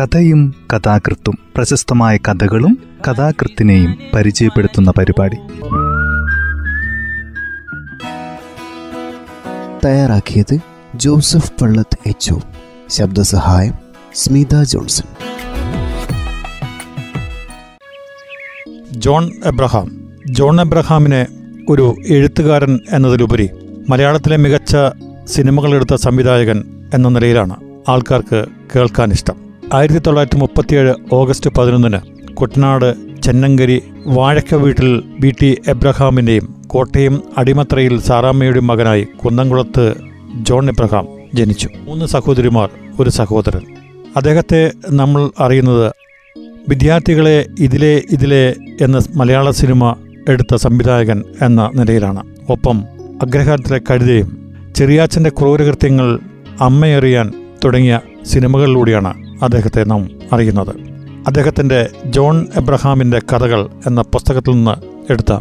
കഥയും കഥാകൃത്തും പ്രശസ്തമായ കഥകളും കഥാകൃത്തിനെയും പരിചയപ്പെടുത്തുന്ന പരിപാടി. തയ്യാറാക്കിയത് ജോസഫ് പള്ളത്ത് എച്ച് ശബ്ദസഹായം സ്മിത ജോൺസൺ. ജോൺ എബ്രഹാം. ജോൺ എബ്രഹാമിനെ ഒരു എഴുത്തുകാരൻ എന്നതിലുപരി മലയാളത്തിലെ മികച്ച സിനിമകളെടുത്ത സംവിധായകൻ എന്ന നിലയിലാണ് ആൾക്കാർക്ക് കേൾക്കാൻ ഇഷ്ടം ആയിരത്തി തൊള്ളായിരത്തി മുപ്പത്തിയേഴ് ഓഗസ്റ്റ് പതിനൊന്നിന് കുട്ടനാട് ചെന്നങ്കരി വാഴക്ക വീട്ടിൽ ബി ടി എബ്രഹാമിന്റെയും കോട്ടയം അടിമത്രയിൽ സാറാമ്മയുടെയും മകനായി കുന്നംകുളത്ത് ജോൺ എബ്രഹാം ജനിച്ചു. മൂന്ന് സഹോദരിമാർ ഒരു സഹോദരൻ. അദ്ദേഹത്തെ നമ്മൾ അറിയുന്നത് വിദ്യാർത്ഥികളെ ഇതിലെ ഇതിലെ എന്ന മലയാള സിനിമ എടുത്ത സംവിധായകൻ എന്ന നിലയിലാണ്. ഒപ്പം അഗ്രഹാരത്തിലെ കഴുതയും ചെറിയാച്ചന്റെ ക്രൂരകൃത്യങ്ങൾ അമ്മയെറിയാൻ തുടങ്ങിയ സിനിമകളിലൂടെയാണ് അദ്ദേഹത്തെ നാം അറിയുന്നത്. അദ്ദേഹത്തിന്റെ ജോൺ എബ്രഹാമിന്റെ കഥകൾ എന്ന പുസ്തകത്തിൽ നിന്ന് എടുത്ത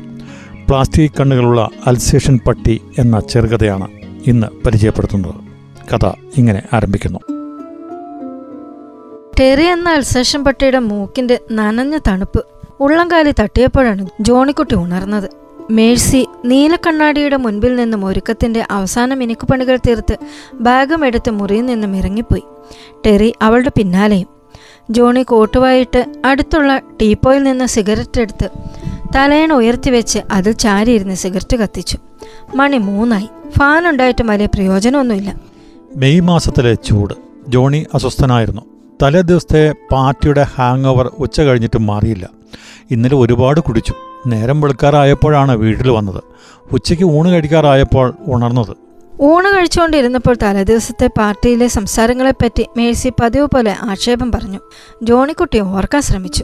പ്ലാസ്റ്റിക് കണ്ണുകളുള്ള അൽസേഷൻ പട്ടി എന്ന ചെറുകഥയാണ് ഇന്ന് പരിചയപ്പെടുത്തുന്നത്. കഥ ഇങ്ങനെ ആരംഭിക്കുന്നു. ടെറി എന്ന അൽസേഷൻ പട്ടിയുടെ മൂക്കിന്റെ നനഞ്ഞ തണുപ്പ് ഉള്ളംകാലി തട്ടിയപ്പോഴാണ് ജോണിക്കുട്ടി ഉണർന്നത്. മേഴ്സി നീലക്കണ്ണാടിയുടെ മുൻപിൽ നിന്നും ഒരുക്കത്തിന്റെ അവസാന മിനുക്കുപണികൾ തീർത്ത് ബാഗും എടുത്ത് മുറിയിൽ നിന്നും ഇറങ്ങിപ്പോയി. ടെറി അവളുടെ പിന്നാലെയും. ജോണി കോട്ടുവായിട്ട് അടുത്തുള്ള ടീപ്പോയിൽ നിന്ന് സിഗരറ്റ് എടുത്ത് തലയണ ഉയർത്തി വെച്ച് അതിൽ ചാരിയിരുന്ന് സിഗരറ്റ് കത്തിച്ചു. മണി മൂന്നായി. ഫാൻ ഉണ്ടായിട്ടും വലിയ പ്രയോജനമൊന്നുമില്ല. മെയ് മാസത്തിലെ ചൂട്. ജോണി അസ്വസ്ഥനായിരുന്നു. തലേ ദിവസത്തെ പാർട്ടിയുടെ ഹാങ് ഓവർ ഉച്ച കഴിഞ്ഞിട്ടും മാറിയില്ല. ഇന്നലെ ഒരുപാട് കുടിച്ചു. നേരം വെളുക്കാറായപ്പോഴാണ് വീട്ടിൽ വന്നത്. ഉച്ചയ്ക്ക് ഊണ് കഴിക്കാറായപ്പോൾ ഉണർന്നത്. ഊണ് കഴിച്ചുകൊണ്ടിരുന്നപ്പോൾ തലേദിവസത്തെ പാർട്ടിയിലെ സംസാരങ്ങളെപ്പറ്റി മേഴ്സി പതിവ് പോലെ ആക്ഷേപം പറഞ്ഞു. ജോണിക്കുട്ടി ഓർക്കാൻ ശ്രമിച്ചു.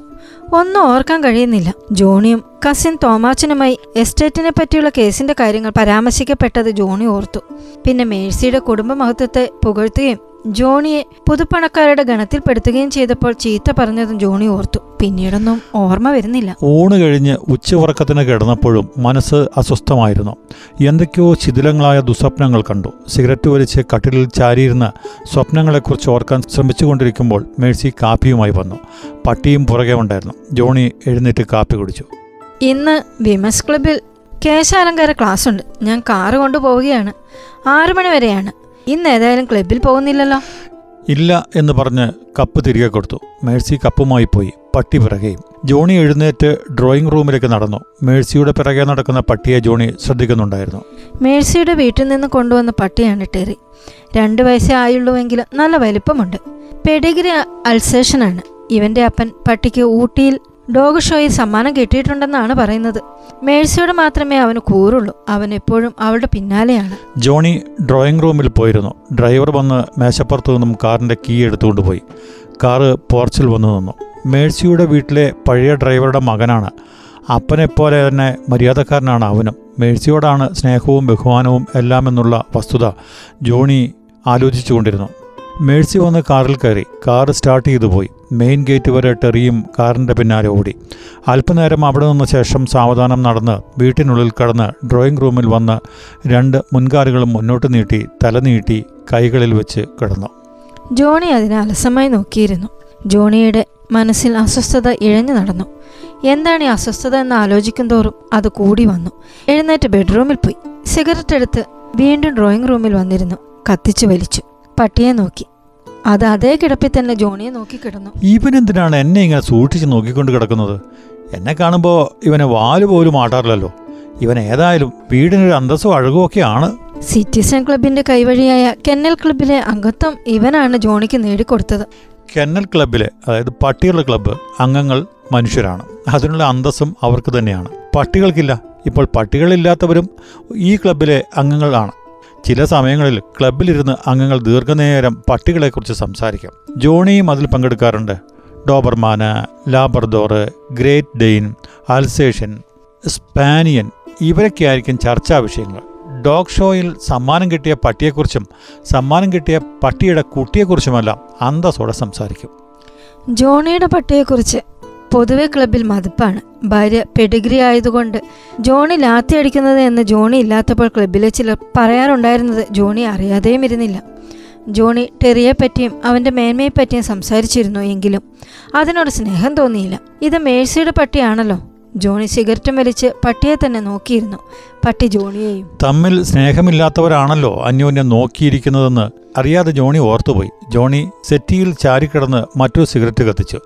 ഒന്നും ഓർക്കാൻ കഴിയുന്നില്ല. ജോണിയും കസിൻ തോമാച്ചനുമായി എസ്റ്റേറ്റിനെ പറ്റിയുള്ള കേസിന്റെ കാര്യങ്ങൾ പരാമർശിക്കപ്പെട്ടത് ജോണി ഓർത്തു. പിന്നെ മേഴ്സിയുടെ കുടുംബ മഹത്വത്തെ പുകഴ്ത്തുകയും ജോണിയെ പുതുപ്പണക്കാരുടെ ഗണത്തിൽപ്പെടുത്തുകയും ചെയ്തപ്പോൾ ചീത്ത പറഞ്ഞതും ജോണി ഓർത്തു. പിന്നീടൊന്നും ഓർമ്മ വരുന്നില്ല. ഊണ് കഴിഞ്ഞ് ഉച്ചയുറക്കത്തിന് കിടന്നപ്പോഴും മനസ്സ് അസ്വസ്ഥമായിരുന്നു. എന്തൊക്കെയോ ശിഥിലങ്ങളായ ദുസ്വപ്നങ്ങൾ കണ്ടു. സിഗരറ്റ് വലിച്ച് കട്ടിലിൽ ചാരിയിരുന്ന സ്വപ്നങ്ങളെക്കുറിച്ച് ഓർക്കാൻ ശ്രമിച്ചുകൊണ്ടിരിക്കുമ്പോൾ മേഴ്സി കാപ്പിയുമായി വന്നു. പട്ടിയും പുറകെ ഉണ്ടായിരുന്നു. ജോണി എഴുന്നേറ്റ് കാപ്പി കുടിച്ചു. ഇന്ന് വിമസ് ക്ലബിൽ കേശാലങ്കാര ക്ലാസ് ഉണ്ട് ഞാൻ കാറ് കൊണ്ടുപോവുകയാണ്. ആറു മണി വരെയാണ്. ഇന്ന് ഏതായാലും ക്ലബിൽ പോകുന്നില്ലല്ലോ. ഇല്ല എന്ന് പറഞ്ഞ് കപ്പ് തിരികെ കൊടുത്തു. മേഴ്സി കപ്പുമായി പോയി പട്ടി പിറകെയും ജോണി എഴുന്നേറ്റ് ഡ്രോയിങ് റൂമിലേക്ക് നടന്നു. മേഴ്സിയുടെ പിറകെ നടക്കുന്ന പട്ടിയെ ജോണി ശ്രദ്ധിക്കുന്നുണ്ടായിരുന്നു. മേഴ്സിയുടെ വീട്ടിൽ നിന്ന് കൊണ്ടുവന്ന പട്ടിയാണ് ടെറി. രണ്ട് വയസ്സേ ആയുള്ളൂവെങ്കിലും നല്ല വലിപ്പമുണ്ട്. പെഡിഗ്രി അൾസേഷനാണ്. ഇവന്റെ അപ്പൻ പട്ടിക്ക് ഊട്ടിയിൽ ഡോഗ് ഷോയിൽ സമ്മാനം കിട്ടിയിട്ടുണ്ടെന്നാണ് പറയുന്നത്. മേഴ്സിയോട് മാത്രമേ അവന് കൂറുള്ളൂ. അവൻ എപ്പോഴും അവളുടെ പിന്നാലെയാണ്. ജോണി ഡ്രോയിങ് റൂമിൽ പോയിരുന്നു. ഡ്രൈവർ വന്ന് മേശപ്പുറത്തു നിന്നും കാറിന്റെ കീ എടുത്തുകൊണ്ട് പോയി. കാറ് പോർച്ചിൽ വന്നു നിന്നു. മേഴ്സിയുടെ വീട്ടിലെ പഴയ ഡ്രൈവറുടെ മകനാണ്. അപ്പനെപ്പോലെ തന്നെ മര്യാദക്കാരനാണ് അവനും. മേഴ്സിയോടാണ് സ്നേഹവും ബഹുമാനവും എല്ലാമെന്നുള്ള വസ്തുത ജോണി ആലോചിച്ചുകൊണ്ടിരുന്നു. മേഴ്സി വന്ന് കാറിൽ കയറി. കാർ സ്റ്റാർട്ട് ചെയ്തു പോയി. മെയിൻ ഗേറ്റ് വരെ ടെറിയും കാറിന്റെ പിന്നാലെ ഓടി. അല്പനേരം അവിടെ നിന്ന ശേഷം സാവധാനം നടന്ന് വീട്ടിനുള്ളിൽ കടന്ന് ഡ്രോയിങ് റൂമിൽ വന്ന് രണ്ട് മുൻകാലുകളും മുന്നോട്ട് നീട്ടി തല നീട്ടി കൈകളിൽ വെച്ച് കിടന്നു. ജോണി അതിനെ അലസമായി നോക്കിയിരുന്നു. ജോണിയുടെ മനസ്സിൽ അസ്വസ്ഥത ഇഴഞ്ഞു നടന്നു. എന്താണ് ഈ അസ്വസ്ഥത എന്ന് ആലോചിക്കും തോറും അത് കൂടി വന്നു. എഴുന്നേറ്റ് ബെഡ്റൂമിൽ പോയി. സിഗരറ്റ് എടുത്ത് വീണ്ടും ഡ്രോയിങ് റൂമിൽ വന്നിരുന്നു. കത്തിച്ചു വലിച്ചു. പട്ടിയെ നോക്കി. അത് അതേ കിടപ്പിൽ തന്നെ ജോണിയെ നോക്കി കിടന്നു ഇവൻ ഇവനെന്തിനാണ് എന്നെ ഇങ്ങനെ സൂക്ഷിച്ച് നോക്കിക്കൊണ്ട് കിടക്കുന്നത്? എന്നെ കാണുമ്പോൾ ഇവനെ വാൽ പോലും ആട്ടാറില്ലല്ലോ ഇവൻ ഏതായാലും വീടിനൊരു അന്തസ്സും അഴകുമൊക്കെയാണ് സിറ്റിസൺ ക്ലബിന്റെ കൈവഴിയായ കെന്നൽ ക്ലബിലെ അംഗത്വം ഇവനാണ് ജോണിക്ക് നേടിക്കൊടുത്തത്. കെന്നൽ ക്ലബിലെ അതായത് പട്ടികളുടെ ക്ലബ്ബ് അംഗങ്ങൾ മനുഷ്യരാണ്. അതിനുള്ള അന്തസ്സും അവർക്ക് തന്നെയാണ്. പട്ടികൾക്കില്ല. ഇപ്പോൾ പട്ടികളില്ലാത്തവരും ഈ ക്ലബിലെ അംഗങ്ങളാണ്. ചില സമയങ്ങളിൽ ക്ലബിലിരുന്ന് അംഗങ്ങൾ ദീർഘനേരം പട്ടികളെക്കുറിച്ച് സംസാരിക്കാം. ജോണിയും അതിൽ പങ്കെടുക്കാറുണ്ട്. ഡോബർമാന് labrador great dane alsatian spaniel ഇവരൊക്കെയായിരിക്കും ചർച്ചാ വിഷയങ്ങൾ. ഡോഗ് ഷോയിൽ സമ്മാനം കിട്ടിയ പട്ടിയെക്കുറിച്ചും സമ്മാനം കിട്ടിയ പട്ടിയുടെ കുട്ടിയെക്കുറിച്ചുമെല്ലാം അന്തസ്സോടെ സംസാരിക്കും. ജോണിയുടെ പട്ടിയെക്കുറിച്ച് പൊതുവെ ക്ലബിൽ മതിപ്പാണ്. ഭാര്യ പെഡിഗ്രി ആയതുകൊണ്ട് ജോണി ലാത്തി അടിക്കുന്നത് എന്ന് ജോണി ഇല്ലാത്തപ്പോൾ ക്ലബിലെ ചിലർ പറയാറുണ്ടായിരുന്നത് ജോണി അറിയാതെയും ഇരുന്നില്ല. ജോണി ടെറിയെപ്പറ്റിയും അവന്റെ മേന്മയെപ്പറ്റിയും സംസാരിച്ചിരുന്നു എങ്കിലും അതിനോട് സ്നേഹം തോന്നിയില്ല. ഇത് മേഴ്സിയുടെ പട്ടിയാണല്ലോ. ജോണി സിഗരറ്റും വലിച്ച് പട്ടിയെ തന്നെ നോക്കിയിരുന്നു. പട്ടി ജോണിയെയും. തമ്മിൽ സ്നേഹമില്ലാത്തവരാണല്ലോ അന്യോന്യം നോക്കിയിരിക്കുന്നതെന്ന് അറിയാതെ ജോണി ഓർത്തുപോയി. ജോണി സെറ്റിയിൽ ചാരിക്കിടന്ന് മറ്റൊരു സിഗരറ്റ് കത്തിച്ചു.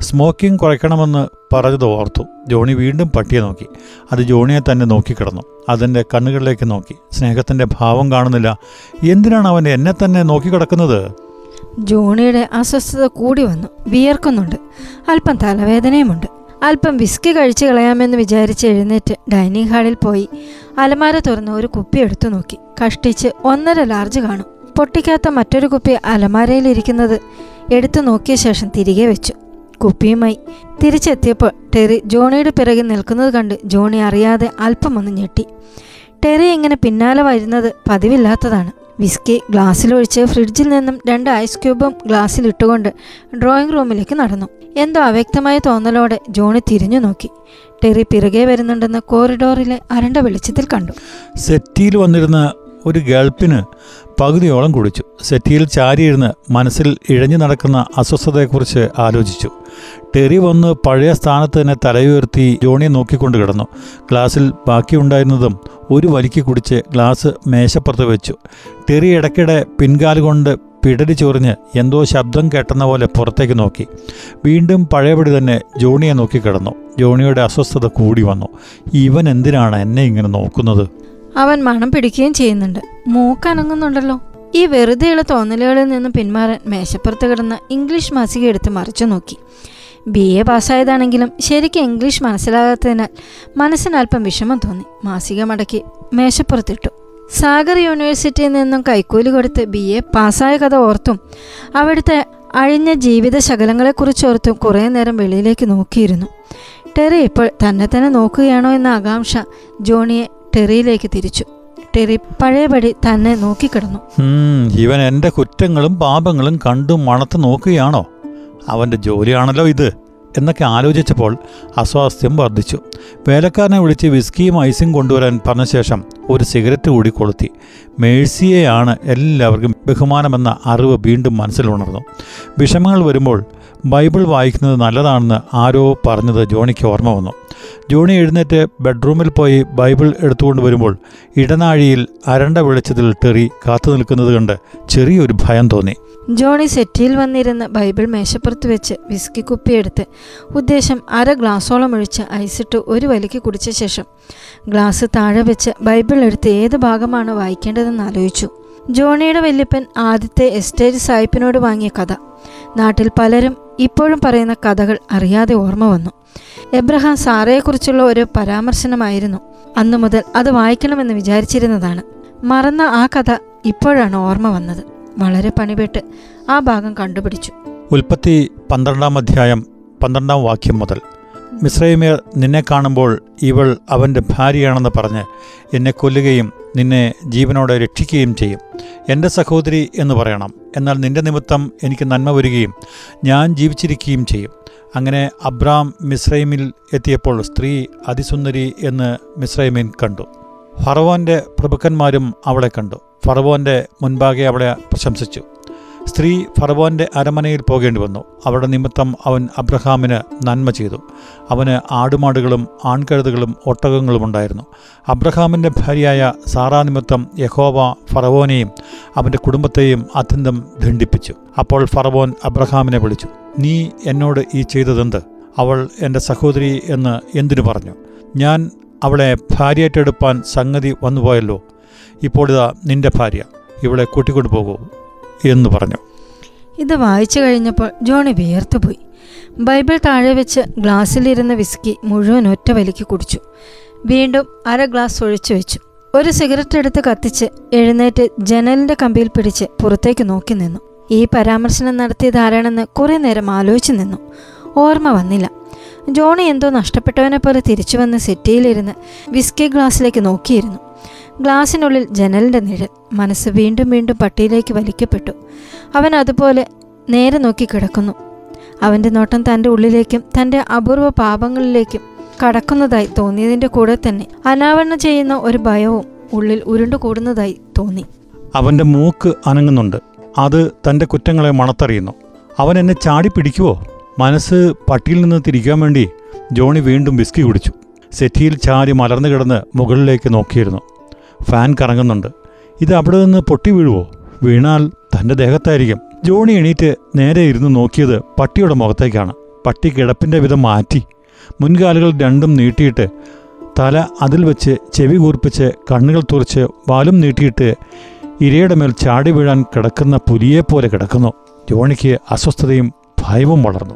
സ്മോക്കിംഗ് കുറയ്ക്കണമെന്ന് പറഞ്ഞത് ഓർത്തു. ജോണി വീണ്ടും പട്ടിയെ നോക്കി. അത് ജോണിയെ തന്നെ നോക്കിക്കിടന്നു. അതിന്റെ കണ്ണുകളിലേക്ക് നോക്കി. സ്നേഹത്തിന്റെ ഭാവം കാണുന്നില്ല. എന്തിനാണ് അവൻ എന്നെ തന്നെ നോക്കിക്കിടക്കുന്നത്? ജോണിയുടെ അസ്വസ്ഥത കൂടി വന്നു. വിയർക്കുന്നുണ്ട്. അല്പം തലവേദനയുമുണ്ട്. അല്പം വിസ്കി കഴിച്ചു കളയാമെന്ന് വിചാരിച്ച് എഴുന്നേറ്റ് ഡൈനിങ് ഹാളിൽ പോയി. അലമാര തുറന്ന് ഒരു കുപ്പി എടുത്തു നോക്കി. കഷ്ടിച്ച് ഒന്നര ലാർജ് കാണും. പൊട്ടിക്കാത്ത മറ്റൊരു കുപ്പി അലമാരയിലിരിക്കുന്നത് എടുത്തു നോക്കിയ ശേഷം തിരികെ വെച്ചു. കുപ്പിയുമായി തിരിച്ചെത്തിയപ്പോൾ ടെറി ജോണിയുടെ പിറകിൽ നിൽക്കുന്നത് കണ്ട് ജോണി അറിയാതെ അല്പമൊന്ന് ഞെട്ടി. ടെറി ഇങ്ങനെ പിന്നാലെ വരുന്നത് പതിവില്ലാത്തതാണ്. വിസ്കി ഗ്ലാസ്സിലൊഴിച്ച് ഫ്രിഡ്ജിൽ നിന്നും രണ്ട് ഐസ് ക്യൂബും ഗ്ലാസ്സിൽ ഇട്ടുകൊണ്ട് ഡ്രോയിങ് റൂമിലേക്ക് നടന്നു. എന്തോ അവ്യക്തമായ തോന്നലോടെ ജോണി തിരിഞ്ഞു നോക്കി. ടെറി പിറകെ വരുന്നുണ്ടെന്ന് കോറിഡോറിലെ അരണ്ട വെളിച്ചത്തിൽ കണ്ടു. സെറ്റിയിൽ വന്നിരുന്ന ഒരു ഗൾപ്പിന് പകുതിയോളം കുടിച്ചു. സെറ്റിയിൽ ചാരിയിരുന്ന് മനസ്സിൽ ഇഴഞ്ഞു നടക്കുന്ന അസ്വസ്ഥതയെക്കുറിച്ച് ആലോചിച്ചു. ടെറി വന്ന് പഴയ സ്ഥാനത്ത് തന്നെ തലയുയർത്തി ജോണിയെ നോക്കിക്കൊണ്ട് കിടന്നു. ഗ്ലാസ്സിൽ ബാക്കിയുണ്ടായിരുന്നതും ഒരു വലിക്ക് കുടിച്ച് ഗ്ലാസ് മേശപ്പുറത്ത് വെച്ചു. ടെറി ഇടയ്ക്കിടെ പിൻകാലുകൊണ്ട് പിടരി ചൊറിഞ്ഞ് എന്തോ ശബ്ദം കേട്ടെന്ന പോലെ പുറത്തേക്ക് നോക്കി. വീണ്ടും പഴയപടി തന്നെ ജോണിയെ നോക്കിക്കിടന്നു ജോണിയുടെ അസ്വസ്ഥത കൂടി വന്നു. ഇവൻ എന്തിനാണ് എന്നെ ഇങ്ങനെ നോക്കുന്നത്? അവൻ മണം പിടിക്കുകയും ചെയ്യുന്നുണ്ട്. മൂക്കനങ്ങുന്നുണ്ടല്ലോ ഈ വെറുതെയുള്ള തോന്നലുകളിൽ നിന്ന് പിന്മാറാൻ മേശപ്പുറത്ത് കിടന്ന ഇംഗ്ലീഷ് മാസിക എടുത്ത് മറിച്ചു നോക്കി. ബി എ പാസ്സായതാണെങ്കിലും ശരിക്കും ഇംഗ്ലീഷ് മനസ്സിലാകാത്തതിനാൽ മനസ്സിന് അല്പം വിഷമം തോന്നി. മാസിക മടക്കി മേശപ്പുറത്തിട്ടു. സാഗർ യൂണിവേഴ്സിറ്റിയിൽ നിന്നും കൈക്കൂലി കൊടുത്ത് ബി എ പാസ്സായ കഥ ഓർത്തും അവിടുത്തെ അഴിഞ്ഞ ജീവിത ശകലങ്ങളെക്കുറിച്ച് ഓർത്തും കുറേ നേരം വെളിയിലേക്ക് നോക്കിയിരുന്നു. ടെറി ഇപ്പോൾ തന്നെ തന്നെ നോക്കുകയാണോ എന്ന ആകാംക്ഷ ജോണിയെ ടെറിയിലേക്ക് തിരിച്ചു. ടെറി പഴയപടി തന്നെ നോക്കിക്കിടന്നു. ഇവൻ എന്റെ കുറ്റങ്ങളും പാപങ്ങളും കണ്ടു മണത്ത് നോക്കുകയാണോ? അവന്റെ ജോലിയാണല്ലോ ഇത്. എന്നൊക്കെ ആലോചിച്ചപ്പോൾ അസ്വാസ്ഥ്യം വർദ്ധിച്ചു. വേലക്കാരനെ വിളിച്ച് വിസ്കിയും ഐസും കൊണ്ടുവരാൻ പറഞ്ഞ ശേഷം ഒരു സിഗരറ്റ് കൂടി കൊളുത്തി. മേഴ്സിയെയാണ് എല്ലാവർക്കും ബഹുമാനമെന്ന അറിവ് വീണ്ടും മനസ്സിലുണർന്നു വിഷമങ്ങൾ വരുമ്പോൾ ബൈബിൾ വായിക്കുന്നത് നല്ലതാണെന്ന് ആരോ പറഞ്ഞത് ജോണിക്ക് ഓർമ്മ വന്നു. ജോണി എഴുന്നേറ്റ് ബെഡ്റൂമിൽ പോയി ബൈബിൾ എടുത്തുകൊണ്ട് വരുമ്പോൾ ഇടനാഴിയിൽ അരണ്ട വെളിച്ചത്തിൽ ടെറി കാത്തു നിൽക്കുന്നത് കണ്ട് ചെറിയൊരു ഭയം തോന്നി. ജോണി സെറ്റിയിൽ വന്നിരുന്ന് ബൈബിൾ മേശപ്പുറത്ത് വെച്ച് വിസ്കി കുപ്പിയെടുത്ത് ഉദ്ദേശം അര ഗ്ലാസോളം ഒഴിച്ച് ഐസിട്ട് ഒരു വലിക്ക് കുടിച്ച ശേഷം ഗ്ലാസ് താഴെ വെച്ച് ബൈബിൾ എടുത്ത് ഏത് ഭാഗമാണ് വായിക്കേണ്ടതെന്ന് ആലോചിച്ചു. ജോണിയുടെ വല്യപ്പൻ ആദ്യത്തെ എസ്റ്റേറ്റ് സായിപ്പിനോട് വാങ്ങിയ കഥ. നാട്ടിൽ പലരും ഇപ്പോഴും പറയുന്ന കഥകൾ അറിയാതെ ഓർമ്മ വന്നു. എബ്രഹാം സാറയെക്കുറിച്ചുള്ള ഒരു പരാമർശനമായിരുന്നു. അന്നു മുതൽ അത് വായിക്കണമെന്ന് വിചാരിച്ചിരുന്നതാണ്. മറന്ന ആ കഥ ഇപ്പോഴാണ് ഓർമ്മ വന്നത്. വളരെ പണിപെട്ട് ആ ഭാഗം കണ്ടുപിടിച്ചു. ഉൽപ്പത്തി പന്ത്രണ്ടാം അധ്യായം പന്ത്രണ്ടാം വാക്യം മുതൽ. മിശ്രൈമ്യർ നിന്നെ കാണുമ്പോൾ ഇവൾ അവന്റെ ഭാര്യയാണെന്ന് പറഞ്ഞ് എന്നെ കൊല്ലുകയും നിന്നെ ജീവനോടെ രക്ഷിക്കുകയും ചെയ്യും. എന്റെ സഹോദരി എന്ന് പറയണം. എന്നാൽ നിന്റെ നിമിത്തം എനിക്ക് നന്മ വരികയും ഞാൻ ജീവിച്ചിരിക്കുകയും ചെയ്യും. അങ്ങനെ അബ്രാം മിശ്രൈമിൽ എത്തിയപ്പോൾ സ്ത്രീ അതിസുന്ദരി എന്ന് മിശ്രൈമിൻ കണ്ടു. ഫറവോന്റെ പ്രഭുക്കന്മാരും അവളെ കണ്ടു. ഫറവോന്റെ മുൻപാകെ അവളെ പ്രശംസിച്ചു. സ്ത്രീ ഫറവോന്റെ അരമനയിൽ പോകേണ്ടി വന്നു. അവരുടെ നിമിത്തം അവൻ അബ്രഹാമിന് നന്മ ചെയ്തു. അവന് ആടുമാടുകളും ആൺകഴുതുകളും ഒട്ടകങ്ങളും ഉണ്ടായിരുന്നു. അബ്രഹാമിന്റെ ഭാര്യയായ സാറാ നിമിത്തം യഹോവ ഫറവോനെയും അവന്റെ കുടുംബത്തെയും അത്യന്തം ദണ്ഡിപ്പിച്ചു. അപ്പോൾ ഫറവോൻ അബ്രഹാമിനെ വിളിച്ചു നീ എന്നോട് ഈ ചെയ്തതെന്ത്? അവൾ എന്റെ സഹോദരി എന്ന് എന്തിനു പറഞ്ഞു? ഞാൻ അവളെ ഭാര്യയായിട്ടെടുപ്പാൻ സംഗതി വന്നുപോയല്ലോ ഇപ്പോൾ നിന്റെ ഭാര്യ. ഇവളെ കൂട്ടിക്കൊണ്ടു പോകൂ എന്ന് പറഞ്ഞു. ഇത് വായിച്ചു കഴിഞ്ഞപ്പോൾ ജോണി വിയർത്തുപോയി ബൈബിൾ താഴെ വെച്ച് ഗ്ലാസ്സിലിരുന്ന വിസ്കി മുഴുവൻ ഒറ്റ വലിക്ക് കുടിച്ചു. വീണ്ടും അര ഗ്ലാസ് ഒഴിച്ചു വെച്ചു. ഒരു സിഗരറ്റ് എടുത്ത് കത്തിച്ച് എഴുന്നേറ്റ് ജനലിന്റെ കമ്പിയിൽ പിടിച്ച് പുറത്തേക്ക് നോക്കി നിന്നു. ഈ പരാമർശനം നടത്തിയതാരാണെന്ന് കുറെ നേരം ആലോചിച്ചു നിന്നു. ഓർമ്മ വന്നില്ല. ജോണി എന്തോ നഷ്ടപ്പെട്ടവനെ പോലെ തിരിച്ചു വന്ന് സെറ്റിയിലിരുന്ന് വിസ്കി ഗ്ലാസ്സിലേക്ക് നോക്കിയിരുന്നു. ഗ്ലാസിനുള്ളിൽ ജനലിന്റെ നിഴൽ മനസ്സ് വീണ്ടും വീണ്ടും പട്ടിയിലേക്ക് വലിക്കപ്പെട്ടു. അവൻ അതുപോലെ നേരെ നോക്കി കിടക്കുന്നു. അവന്റെ നോട്ടം തന്റെ ഉള്ളിലേക്കും തന്റെ അപൂർവ പാപങ്ങളിലേക്കും കടക്കുന്നതായി തോന്നിയതിന്റെ കൂടെ തന്നെ അനാവരണം ചെയ്യുന്ന ഒരു ഭയവും ഉള്ളിൽ ഉരുണ്ടു കൂടുന്നതായി തോന്നി. അവന്റെ മൂക്ക് അനങ്ങുന്നുണ്ട്. അത് തന്റെ കുറ്റങ്ങളെ മണത്തറിയുന്നു. അവൻ എന്നെ ചാടി പിടിക്കുവോ? മനസ്സ് പട്ടിയിൽ നിന്ന് തിരിക്കാൻ വേണ്ടി ജോണി വീണ്ടും വിസ്കി കുടിച്ചു. സെറ്റിയിൽ ചാരി മലർന്നു കിടന്ന് മുകളിലേക്ക് നോക്കിയിരുന്നു. ഫാൻ കറങ്ങുന്നുണ്ട്. ഇത് അവിടെ നിന്ന് പൊട്ടി വീഴുവോ? വീണാൽ തന്റെ ദേഹത്തായിരിക്കും. ജോണി എണീറ്റ് നേരെ ഇരുന്ന് നോക്കിയത് പട്ടിയുടെ മുഖത്തേക്കാണ്. പട്ടി കിടപ്പിന്റെ വിധം മാറ്റി മുൻകാലുകൾ രണ്ടും നീട്ടിയിട്ട് തല അതിൽ വെച്ച് ചെവി കൂർപ്പിച്ച് കണ്ണുകൾ തുറച്ച് വാലും നീട്ടിയിട്ട് ഇരയുടെ മേൽ ചാടി വീഴാൻ കിടക്കുന്ന പുലിയെപ്പോലെ കിടക്കുന്നു. ജോണിക്ക് അസ്വസ്ഥതയും ഭയവും വളർന്നു.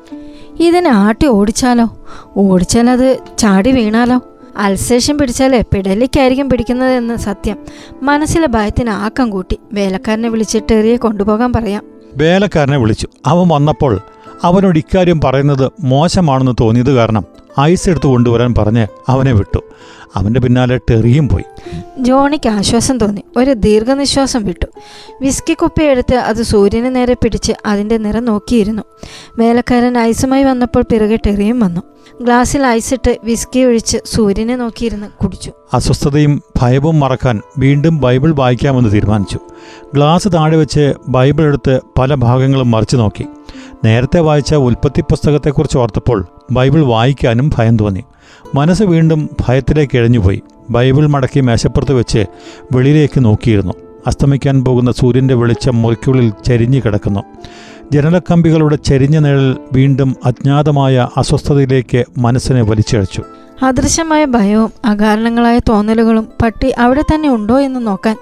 ഇതിനെ ആട്ടി ഓടിച്ചാലോ? ഓടിച്ചാൽ അത് ചാടി വീണാലോ? അൽസേഷൻ പിടിച്ചാലേ പിടലിക്കായിരിക്കും പിടിക്കുന്നതെന്ന് സത്യം. മനസ്സിലെ ഭയത്തിന് ആക്കം കൂട്ടി വേലക്കാരനെ വിളിച്ചിട്ട് എറിയെ കൊണ്ടുപോകാൻ പറയാം. വേലക്കാരനെ വിളിച്ചു. അവൻ വന്നപ്പോൾ അവനോട് ഇക്കാര്യം പറയുന്നത് മോശമാണെന്ന് തോന്നിയത് കാരണം ഐസ് എടുത്ത് കൊണ്ടുവരാൻ പറഞ്ഞ് അവനെ വിട്ടു. അവന്റെ പിന്നാലെ ടെറിയും പോയി. ജോണിക്ക് ആശ്വാസം തോന്നി. ഒരു ദീർഘനിശ്വാസം വിട്ടു. വിസ്കി കുപ്പി എടുത്ത് അത് സൂര്യന് നേരെ പിടിച്ച് അതിന്റെ നിറം നോക്കിയിരുന്നു. വേലക്കാരൻ ഐസുമായി വന്നപ്പോൾ പിറകെ ടെറിയും വന്നു. ഗ്ലാസ്സിൽ ഐസിട്ട് വിസ്കി ഒഴിച്ച് സൂര്യനെ നോക്കിയിരുന്ന് കുടിച്ചു. അസ്വസ്ഥതയും ഭയവും മറക്കാൻ വീണ്ടും ബൈബിൾ വായിക്കാമെന്ന് തീരുമാനിച്ചു. ഗ്ലാസ് താഴെ വെച്ച് ബൈബിൾ എടുത്ത് പല ഭാഗങ്ങളും മറിച്ചു നോക്കി. നേരത്തെ വായിച്ച ഉൽപ്പത്തി പുസ്തകത്തെക്കുറിച്ച് ഓർത്തപ്പോൾ ബൈബിൾ വായിക്കാനും ഭയം തോന്നി. മനസ്സ് വീണ്ടും ഭയത്തിലേക്ക് ഇഴഞ്ഞുപോയി ബൈബിൾ മടക്കി മേശപ്പുറത്ത് വെച്ച് വെളിയിലേക്ക് നോക്കിയിരുന്നു. അസ്തമിക്കാൻ പോകുന്ന സൂര്യന്റെ വെളിച്ചം മുറിക്കുള്ളിൽ ചരിഞ്ഞു കിടക്കുന്നു. ജനലക്കമ്പികളുടെ ചരിഞ്ഞ നിഴൽ വീണ്ടും അജ്ഞാതമായ അസ്വസ്ഥതയിലേക്ക് മനസ്സിനെ വലിച്ചഴച്ചു. അദൃശ്യമായ ഭയവും അകാരണങ്ങളായ തോന്നലുകളും പട്ടി അവിടെ തന്നെ ഉണ്ടോ എന്ന് നോക്കാൻ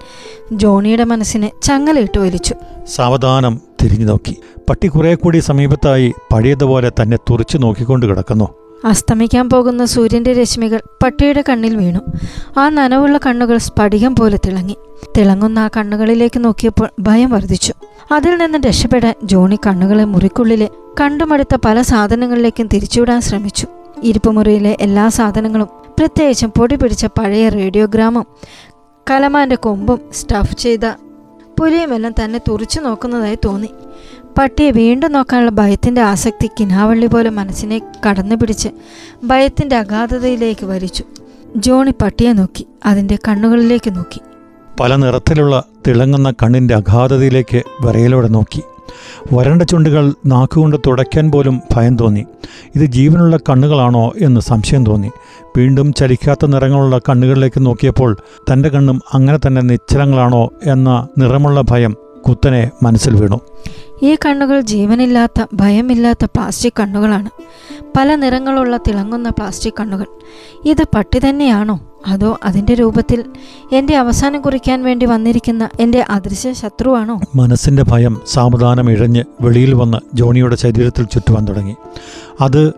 ജോണിയുടെ മനസ്സിനെ ചങ്ങലയിട്ട് വലിച്ചു. സാവധാനം തിരിഞ്ഞു നോക്കി. പട്ടി കുറെ കൂടി സമീപത്തായി പഴയതുപോലെ തന്നെ തുറച്ചു നോക്കിക്കൊണ്ട് കിടക്കുന്നു. അസ്തമിക്കാൻ പോകുന്ന സൂര്യന്റെ രശ്മികൾ പട്ടിയുടെ കണ്ണിൽ വീണു. ആ നനവുള്ള കണ്ണുകൾ സ്ഫടികം പോലെ തിളങ്ങി. തിളങ്ങുന്ന ആ കണ്ണുകളിലേക്ക് നോക്കിയപ്പോൾ ഭയം വർദ്ധിച്ചു. അതിൽ നിന്ന് രക്ഷപ്പെടാൻ ജോണി കണ്ണുകളെ മുറിക്കുള്ളിലെ കണ്ടുമടുത്ത പല സാധനങ്ങളിലേക്കും തിരിച്ചുവിടാൻ ശ്രമിച്ചു. ഇരിപ്പുമുറിയിലെ എല്ലാ സാധനങ്ങളും പ്രത്യേകിച്ചും പൊടി പിടിച്ച പഴയ റേഡിയോഗ്രാമും കലമാന്റെ കൊമ്പും സ്റ്റഫ് ചെയ്ത പുലിയുമെല്ലാം തന്നെ തുറച്ചു നോക്കുന്നതായി തോന്നി. പട്ടിയെ വീണ്ടും നോക്കാനുള്ള ഭയത്തിന്റെ ആസക്തി കിനാവള്ളി പോലെ മനസ്സിനെ കടന്നു പിടിച്ച് ഭയത്തിന്റെ അഗാധതയിലേക്ക് വരിച്ചു ജോണി പട്ടിയെ നോക്കി അതിന്റെ കണ്ണുകളിലേക്ക് നോക്കി. പല നിറത്തിലുള്ള തിളങ്ങുന്ന കണ്ണിന്റെ അഗാധതയിലേക്ക് വിറയലോടെ നോക്കി. വരണ്ട ചുണ്ടുകൾ നാക്കുകൊണ്ട് തുടയ്ക്കാൻ പോലും ഭയം തോന്നി. ഇത് ജീവനുള്ള കണ്ണുകളാണോ എന്ന് സംശയം തോന്നി. വീണ്ടും ചലിക്കാത്ത നിറങ്ങളുള്ള കണ്ണുകളിലേക്ക് നോക്കിയപ്പോൾ തന്റെ കണ്ണും അങ്ങനെ തന്നെ നിശ്ചലങ്ങളാണോ എന്ന നിറമുള്ള ഭയം കുത്തനെ മനസ്സിൽ വീണു. ഈ കണ്ണുകൾ ജീവനില്ലാത്ത ഭയമില്ലാത്ത പ്ലാസ്റ്റിക് കണ്ണുകളാണ്. പല നിറങ്ങളുള്ള തിളങ്ങുന്ന പ്ലാസ്റ്റിക് കണ്ണുകൾ. ഇത് പട്ടി തന്നെയാണോ? അതോ അതിന്റെ രൂപത്തിൽ എന്റെ അവസാനം കുറിക്കാൻ വേണ്ടി വന്നിരിക്കുന്ന എന്റെ അദൃശ്യ ശത്രുവാണോ? മനസ്സിന്റെ ഭയം സാവധാനം ഇഴഞ്ഞ് വെളിയിൽ വന്ന് ജോണിയുടെ ശരീരത്തിൽ ചുറ്റുവാൻ തുടങ്ങി. അത്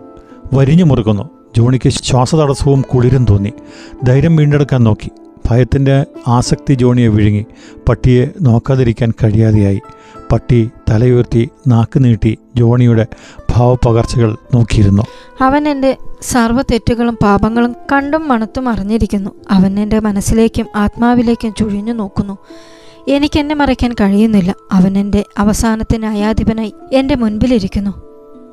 വരിഞ്ഞു മുറുകുന്നു. ജോണിക്ക് ശ്വാസതടസ്സവും കുളിരും തോന്നി. ധൈര്യം വീണ്ടെടുക്കാൻ നോക്കി. ഭയത്തിന്റെ ആസക്തി ജോണിയെ വിഴുങ്ങി. പട്ടിയെ നോക്കാതിരിക്കാൻ കഴിയാതെയായി. പട്ടി തലയുയർത്തി നാക്ക് നീട്ടി ജോണിയുടെ ഭാവപകർച്ചകൾ നോക്കിയിരുന്നു. അവൻ എന്റെ സർവ തെറ്റുകളും പാപങ്ങളും കണ്ടും മണത്തും അറിഞ്ഞിരിക്കുന്നു. അവൻ എന്റെ മനസ്സിലേക്കും ആത്മാവിലേക്കും ചുഴിഞ്ഞു നോക്കുന്നു. എനിക്ക് എന്നെ മറയ്ക്കാൻ കഴിയുന്നില്ല. അവൻ എന്റെ അവസാനത്തിന് അയാധിപനായി എന്റെ മുൻപിലിരിക്കുന്നു.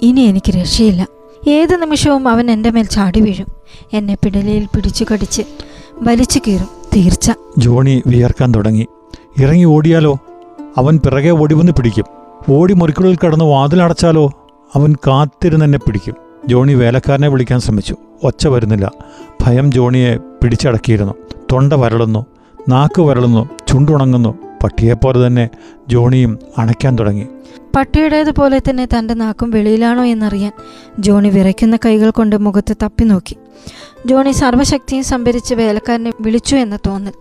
ഇനി എനിക്ക് രക്ഷയില്ല. ഏത് നിമിഷവും അവൻ എന്റെ മേൽ ചാടി വീഴും. എന്നെ പിടലിയിൽ പിടിച്ചു കടിച്ച് വലിച്ചു കീറും. തീർച്ച. ജോണി വിയർക്കാൻ തുടങ്ങി. ഇറങ്ങി ഓടിയാലോ? അവൻ പിറകെ ഓടി വന്ന് പിടിക്കും. ഓടി മുറിക്കുള്ളിൽ കടന്ന് വാതിലടച്ചാലോ അവൻ കാത്തിരുന്ന് കാത്തിരുന്നെന്നെ പിടിക്കും. ജോണി വേലക്കാരനെ വിളിക്കാൻ ശ്രമിച്ചു. ഒച്ച വരുന്നില്ല. ഭയം ജോണിയെ പിടിച്ചടക്കിയിരുന്നു. തൊണ്ട വരളുന്നു. നാക്ക് വരളുന്നു. ചുണ്ടുണങ്ങുന്നു. പട്ടിയെപ്പോലെ തന്നെ ജോണിയും അണയ്ക്കാൻ തുടങ്ങി. പട്ടിയുടേതുപോലെ തന്നെ തന്റെ നാക്കും വെളിയിലാണോ എന്നറിയാൻ ജോണി വിറയ്ക്കുന്ന കൈകൾ കൊണ്ട് മുഖത്ത് തപ്പി നോക്കി. ജോണി സർവശക്തിയും സംഭരിച്ച് വേലക്കാരനെ വിളിച്ചു എന്ന തോന്നൽ.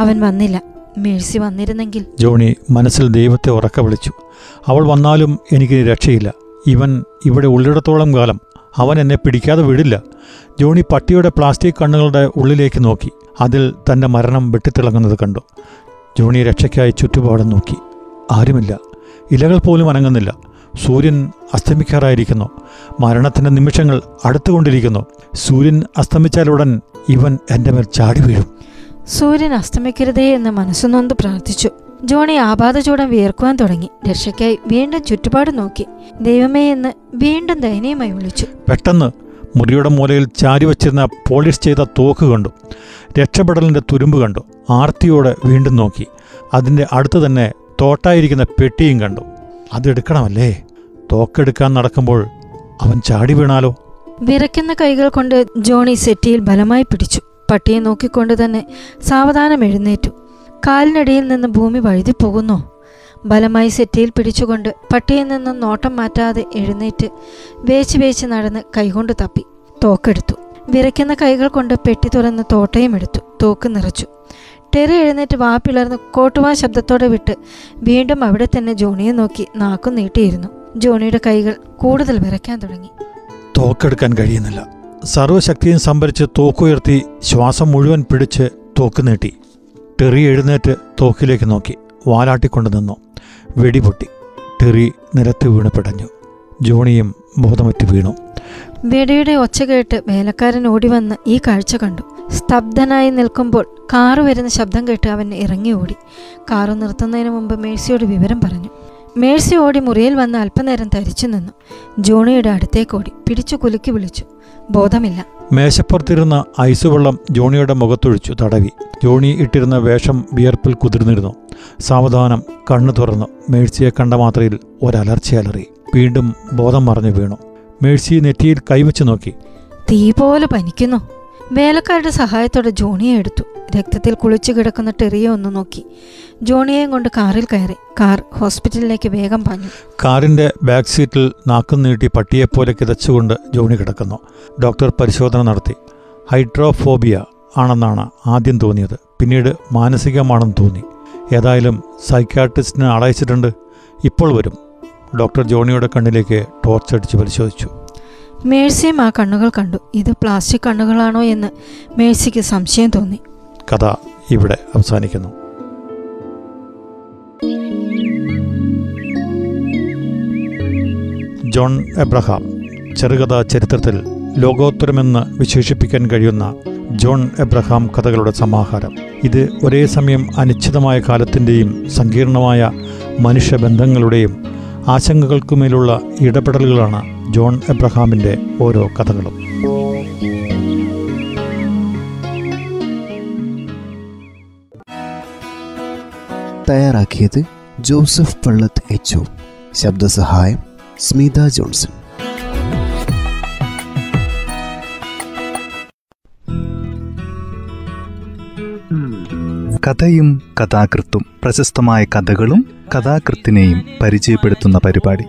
അവൻ വന്നില്ല. മേഴ്സി വന്നിരുന്നെങ്കിൽ. ജോണി മനസ്സിൽ ദൈവത്തെ ഉറക്ക വിളിച്ചു. അവൾ വന്നാലും എനിക്ക് രക്ഷയില്ല. ഇവൻ ഇവിടെ ഉള്ളിടത്തോളം കാലം. അവൻ എന്നെ പിടിക്കാതെ വിടില്ല. ജോണി പട്ടിയുടെ പ്ലാസ്റ്റിക് കണ്ണുകളുടെ ഉള്ളിലേക്ക് നോക്കി. അതിൽ തന്റെ മരണം വെട്ടിത്തിളങ്ങുന്നത് കണ്ടു. ജോണി രക്ഷയ്ക്കായി ചുറ്റുപാടും നോക്കി. ആരുമില്ല. ഇലകൾ പോലും അനങ്ങുന്നില്ല. സൂര്യൻ അസ്തമിക്കാറായിരിക്കുന്നു. മരണത്തിന്റെ നിമിഷങ്ങൾ അടുത്തുകൊണ്ടിരിക്കുന്നു. സൂര്യൻ അസ്തമിച്ചാലുടൻ ഇവൻ എന്റെ മേൽ ചാടി വീഴും. സൂര്യൻ അസ്തമിക്കരുതേ എന്ന് മനസ്സുനൊന്ന് പ്രാർത്ഥിച്ചു. ജോണി ആപാതചൂടം വിയർക്കുവാൻ തുടങ്ങി. രക്ഷയ്ക്കായി വീണ്ടും ചുറ്റുപാട് നോക്കി. ദൈവമേ എന്ന് വീണ്ടും ദയനീയമായി വിളിച്ചു. പെട്ടെന്ന് മുറിയുടെ മൂലയിൽ ചാരി വച്ചിരുന്ന പോളിഷ് ചെയ്ത തോക്ക് കണ്ടു. രക്ഷപ്പെടലിന്റെ തുരുമ്പ് കണ്ടു. ആർത്തിയോടെ വീണ്ടും നോക്കി. അതിന്റെ അടുത്ത് തന്നെ തോട്ടായിരിക്കുന്ന പെട്ടിയും കണ്ടു. അതെടുക്കണമല്ലേ തോക്കെടുക്കാൻ നടക്കുമ്പോൾ അവൻ ചാടി വീണാലോ? വിറയ്ക്കുന്ന കൈകൾ കൊണ്ട് ജോണി സെറ്റിയിൽ ബലമായി പിടിച്ചു. പട്ടിയെ നോക്കിക്കൊണ്ട് തന്നെ സാവധാനം എഴുന്നേറ്റു. കാലിനടിയിൽ നിന്ന് ഭൂമി വഴുതിപ്പോകുന്നോ ബലമായി സെറ്റിയിൽ പിടിച്ചുകൊണ്ട് പട്ടിയിൽ നിന്നും നോട്ടം മാറ്റാതെ എഴുന്നേറ്റ് വേച്ച് വേച്ച് നടന്ന് കൈകൊണ്ട് തപ്പി. തോക്കെടുത്തു. വിറയ്ക്കുന്ന കൈകൾ കൊണ്ട് പെട്ടി തുറന്ന് തോട്ടയും എടുത്തു. തോക്ക് നിറച്ചു. ടെറി എഴുന്നേറ്റ് വാപ്പിളർന്ന് കോട്ടുവാ ശബ്ദത്തോടെ വിട്ട് വീണ്ടും അവിടെ തന്നെ ജോണിയെ നോക്കി നാക്കും നീട്ടിയിരുന്നു. ജോണിയുടെ കൈകൾ കൂടുതൽ വിറയ്ക്കാൻ തുടങ്ങി. തോക്കെടുക്കാൻ കഴിയുന്നില്ല. സർവശക്തിയും സംഭരിച്ച് തോക്കുയർത്തി ശ്വാസം മുഴുവൻ പിടിച്ച് തോക്ക് നീട്ടി. ടെറി എഴുന്നേറ്റ് തോക്കിലേക്ക് നോക്കി. വാലാട്ടിക്കൊണ്ട് നിന്നു. വെടിപൊട്ടി. ടെറി നിലത്ത് വീണ് പിടഞ്ഞു ജോണിയും ബോധമറ്റ് വീണു. വെടിയുടെ ഒച്ച കേട്ട് വേലക്കാരൻ ഓടി വന്ന് ഈ കാഴ്ച കണ്ടു. സ്തബ്ധനായി നിൽക്കുമ്പോൾ കാറ് വരുന്ന ശബ്ദം കേട്ട് അവൻ ഇറങ്ങി ഓടി. കാറ് നിർത്തുന്നതിന് മുമ്പ് മേഴ്സിയോട് വിവരം പറഞ്ഞു. മേഴ്സി ഓടി മുറിയിൽ വന്ന് അല്പനേരം തരിച്ചു നിന്നു. ജോണിയുടെ അടുത്തേക്ക് ഓടി. പിടിച്ചു കുലുക്കി വിളിച്ചു. ബോധമില്ല. മേശപ്പുറത്തിരുന്ന ഐസ് വെള്ളം ജോണിയുടെ മുഖത്തൊഴിച്ചു തടവി. ജോണി ഇട്ടിരുന്ന വേഷം വിയർപ്പിൽ കുതിർന്നിരുന്നു. സാവധാനം കണ്ണു തുറന്നു. മേഴ്സിയെ കണ്ട മാത്രയിൽ ഒരലർച്ചയലറി. വീണ്ടും ബോധം മറഞ്ഞു വീണു. മേഴ്സി നെറ്റിയിൽ കൈവച്ചു നോക്കി. തീ പോലെ പനിക്കുന്നു. വേലക്കാരുടെ സഹായത്തോടെ ജോണിയെ എടുത്തു. രക്തത്തിൽ കുളിച്ചു കിടക്കുന്ന ടെറിയെ ഒന്ന് നോക്കി. ജോണിയെയും കൊണ്ട് കാറിൽ കയറി. കാർ ഹോസ്പിറ്റലിലേക്ക് വേഗം പാഞ്ഞു. കാറിന്റെ ബാക്ക് സീറ്റിൽ നാക്കും നീട്ടി പട്ടിയെപ്പോലെ കിതച്ചുകൊണ്ട് ജോണി കിടക്കുന്നു. ഡോക്ടർ പരിശോധന നടത്തി. ഹൈഡ്രോഫോബിയ ആണെന്നാണ് ആദ്യം തോന്നിയത്. പിന്നീട് മാനസികമാണെന്ന് തോന്നി. ഏതായാലും സൈക്യാട്രിസ്റ്റിനെ അളയച്ചിട്ടുണ്ട് ഇപ്പോൾ വരും. ഡോക്ടർ ജോണിയുടെ കണ്ണിലേക്ക് ടോർച്ചടിച്ച് പരിശോധിച്ചു. മേഴ്സിയും ആ കണ്ണുകൾ കണ്ടു. ഇത് പ്ലാസ്റ്റിക് കണ്ണുകളാണോ എന്ന് മേഴ്സിക്ക് സംശയം തോന്നി. കഥ ഇവിടെ അവസാനിക്കുന്നു. ജോൺ എബ്രഹാം ചെറുകഥാ ചരിത്രത്തിൽ ലോകോത്തരമെന്ന് വിശേഷിപ്പിക്കാൻ കഴിയുന്ന ജോൺ എബ്രഹാം കഥകളുടെ സമാഹാരം. ഇത് ഒരേ സമയം അനിശ്ചിതമായ കാലത്തിന്റെയും സങ്കീർണമായ മനുഷ്യബന്ധങ്ങളുടെയും ആശങ്കകൾക്കുമേലുള്ള ഇടപെടലുകളാണ് ജോൺ എബ്രഹാമിന്റെ ഓരോ കഥകളും. തയ്യാറാക്കിയത് ജോസഫ് പള്ളത്ത് എച്ച് ശബ്ദസഹായം സ്മിത ജോൺസൺ. കഥയും കഥാകൃത്തും പ്രശസ്തമായ കഥകളും കഥാകൃത്തിനെയും പരിചയപ്പെടുത്തുന്ന പരിപാടി.